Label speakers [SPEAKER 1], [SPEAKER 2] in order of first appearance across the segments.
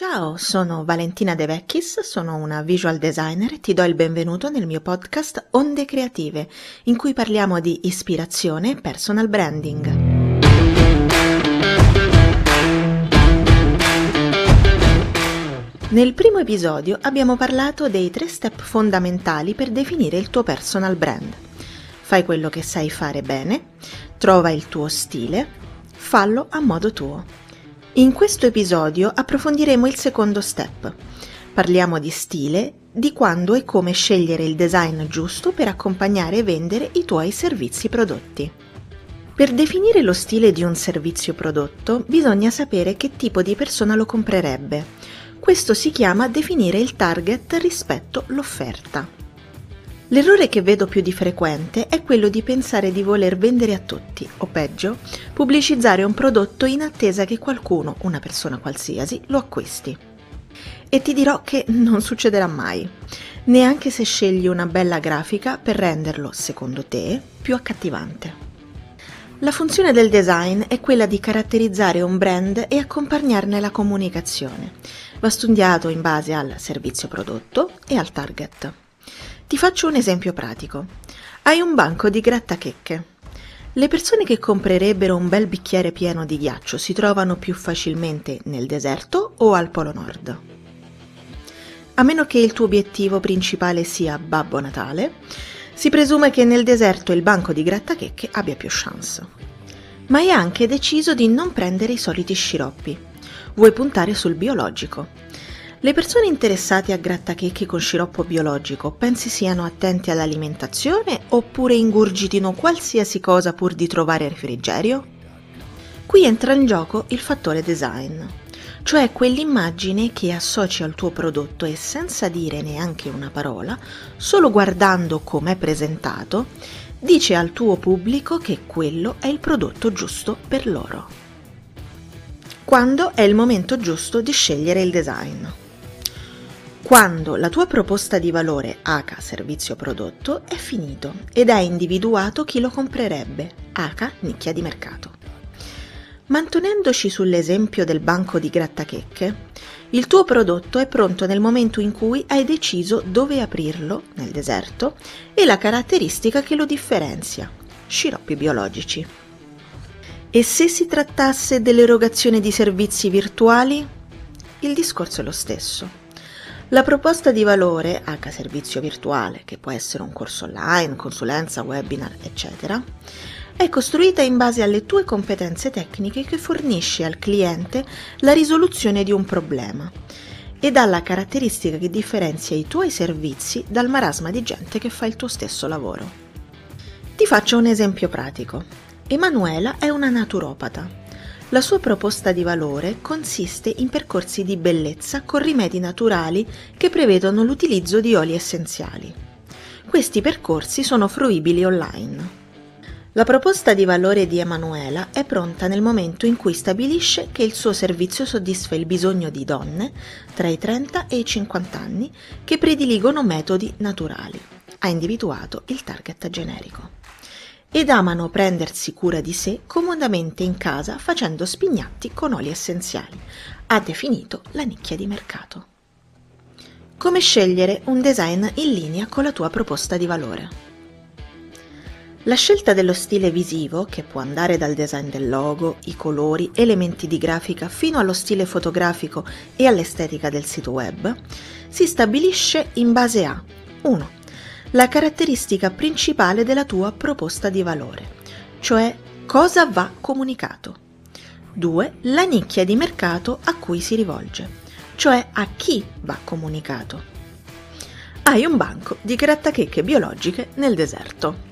[SPEAKER 1] Ciao, sono Valentina De Vecchis, sono una visual designer e ti do il benvenuto nel mio podcast Onde Creative, in cui parliamo di ispirazione e personal branding. Nel primo episodio abbiamo parlato dei tre step fondamentali per definire il tuo personal brand. Fai quello che sai fare bene, trova il tuo stile, fallo a modo tuo. In questo episodio approfondiremo il secondo step. Parliamo di stile, di quando e come scegliere il design giusto per accompagnare e vendere i tuoi servizi prodotti. Per definire lo stile di un servizio prodotto bisogna sapere che tipo di persona lo comprerebbe. Questo si chiama definire il target rispetto l'offerta. L'errore che vedo più di frequente è quello di pensare di voler vendere a tutti, o peggio, pubblicizzare un prodotto in attesa che qualcuno, una persona qualsiasi, lo acquisti. E ti dirò che non succederà mai, neanche se scegli una bella grafica per renderlo, secondo te, più accattivante. La funzione del design è quella di caratterizzare un brand e accompagnarne la comunicazione. Va studiato in base al servizio prodotto e al target. Ti faccio un esempio pratico. Hai un banco di grattachecche. Le persone che comprerebbero un bel bicchiere pieno di ghiaccio si trovano più facilmente nel deserto o al Polo Nord? A meno che il tuo obiettivo principale sia Babbo Natale, si presume che nel deserto il banco di grattachecche abbia più chance. Ma hai anche deciso di non prendere i soliti sciroppi. Vuoi puntare sul biologico. Le persone interessate a grattachecchi con sciroppo biologico pensi siano attenti all'alimentazione oppure ingurgitino qualsiasi cosa pur di trovare refrigerio? Qui entra in gioco il fattore design, cioè quell'immagine che associ al tuo prodotto e senza dire neanche una parola, solo guardando com'è presentato, dice al tuo pubblico che quello è il prodotto giusto per loro. Quando è il momento giusto di scegliere il design? Quando la tua proposta di valore H servizio prodotto è finito ed hai individuato chi lo comprerebbe H nicchia di mercato. Mantenendoci sull'esempio del banco di grattachecche, il tuo prodotto è pronto nel momento in cui hai deciso dove aprirlo, nel deserto, e la caratteristica che lo differenzia, sciroppi biologici. E se si trattasse dell'erogazione di servizi virtuali? Il discorso è lo stesso. La proposta di valore H servizio virtuale, che può essere un corso online, consulenza, webinar, eccetera, è costruita in base alle tue competenze tecniche che fornisci al cliente la risoluzione di un problema ed ha la caratteristica che differenzia i tuoi servizi dal marasma di gente che fa il tuo stesso lavoro. Ti faccio un esempio pratico. Emanuela è una naturopata la sua proposta di valore consiste in percorsi di bellezza con rimedi naturali che prevedono l'utilizzo di oli essenziali. Questi percorsi sono fruibili online. La proposta di valore di Emanuela è pronta nel momento in cui stabilisce che il suo servizio soddisfa il bisogno di donne tra i 30 e i 50 anni che prediligono metodi naturali. Ha individuato il target generico ed amano prendersi cura di sé comodamente in casa facendo spignatti con oli essenziali. Ha definito la nicchia di mercato. Come scegliere un design in linea con la tua proposta di valore? La scelta dello stile visivo, che può andare dal design del logo, i colori, elementi di grafica fino allo stile fotografico e all'estetica del sito web, si stabilisce in base a 1 la caratteristica principale della tua proposta di valore, cioè cosa va comunicato. 2. La nicchia di mercato a cui si rivolge, cioè a chi va comunicato. Hai un banco di grattachecche biologiche nel deserto.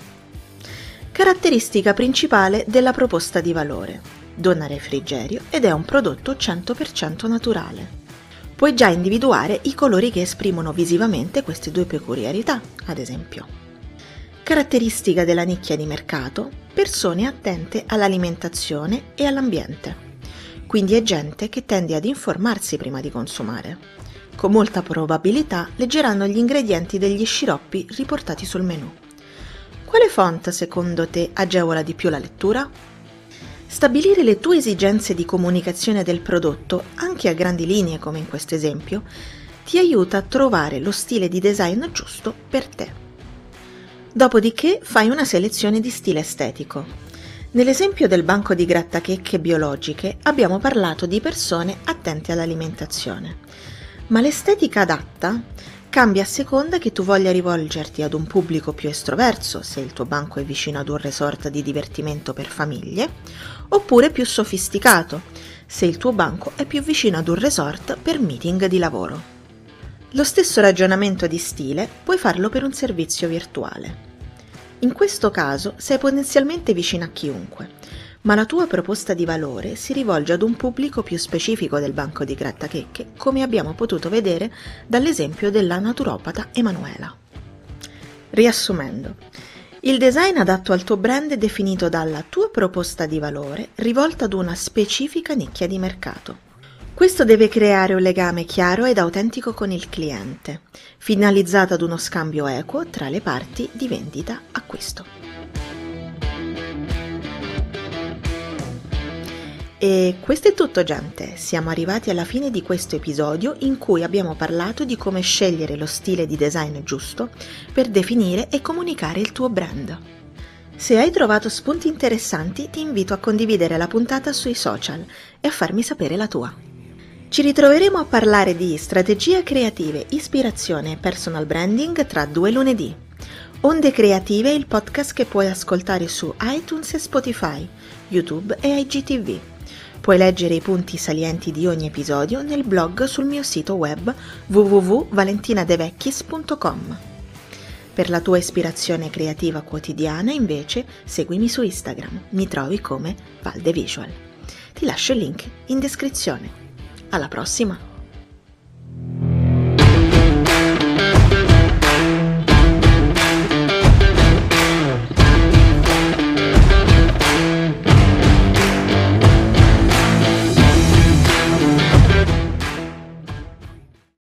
[SPEAKER 1] Caratteristica principale della proposta di valore. Dona refrigerio ed è un prodotto 100% naturale puoi già individuare i colori che esprimono visivamente queste due peculiarità, ad esempio. Caratteristica della nicchia di mercato, persone attente all'alimentazione e all'ambiente. Quindi è gente che tende ad informarsi prima di consumare. Con molta probabilità leggeranno gli ingredienti degli sciroppi riportati sul menù. Quale font secondo te agevola di più la lettura? Stabilire le tue esigenze di comunicazione del prodotto, anche a grandi linee come in questo esempio, ti aiuta a trovare lo stile di design giusto per te. Dopodiché fai una selezione di stile estetico. Nell'esempio del banco di grattachecche biologiche abbiamo parlato di persone attente all'alimentazione, ma l'estetica adatta cambia a seconda che tu voglia rivolgerti ad un pubblico più estroverso, se il tuo banco è vicino ad un resort di divertimento per famiglie, oppure più sofisticato, se il tuo banco è più vicino ad un resort per meeting di lavoro. Lo stesso ragionamento di stile puoi farlo per un servizio virtuale. In questo caso sei potenzialmente vicino a chiunque, ma la tua proposta di valore si rivolge ad un pubblico più specifico del banco di grattachecche, come abbiamo potuto vedere dall'esempio della naturopata Emanuela. Riassumendo, il design adatto al tuo brand è definito dalla tua proposta di valore rivolta ad una specifica nicchia di mercato. Questo deve creare un legame chiaro ed autentico con il cliente, finalizzato ad uno scambio equo tra le parti di vendita-acquisto. E questo è tutto gente, siamo arrivati alla fine di questo episodio in cui abbiamo parlato di come scegliere lo stile di design giusto per definire e comunicare il tuo brand. Se hai trovato spunti interessanti ti invito a condividere la puntata sui social e a farmi sapere la tua. Ci ritroveremo a parlare di strategie creative, ispirazione e personal branding tra due lunedì. Onde Creative è il podcast che puoi ascoltare su iTunes e Spotify, YouTube e IGTV. Puoi leggere i punti salienti di ogni episodio nel blog sul mio sito web www.valentinadevecchis.com. Per la tua ispirazione creativa quotidiana, invece, seguimi su Instagram. Mi trovi come Valdevisual. Ti lascio il link in descrizione. Alla prossima!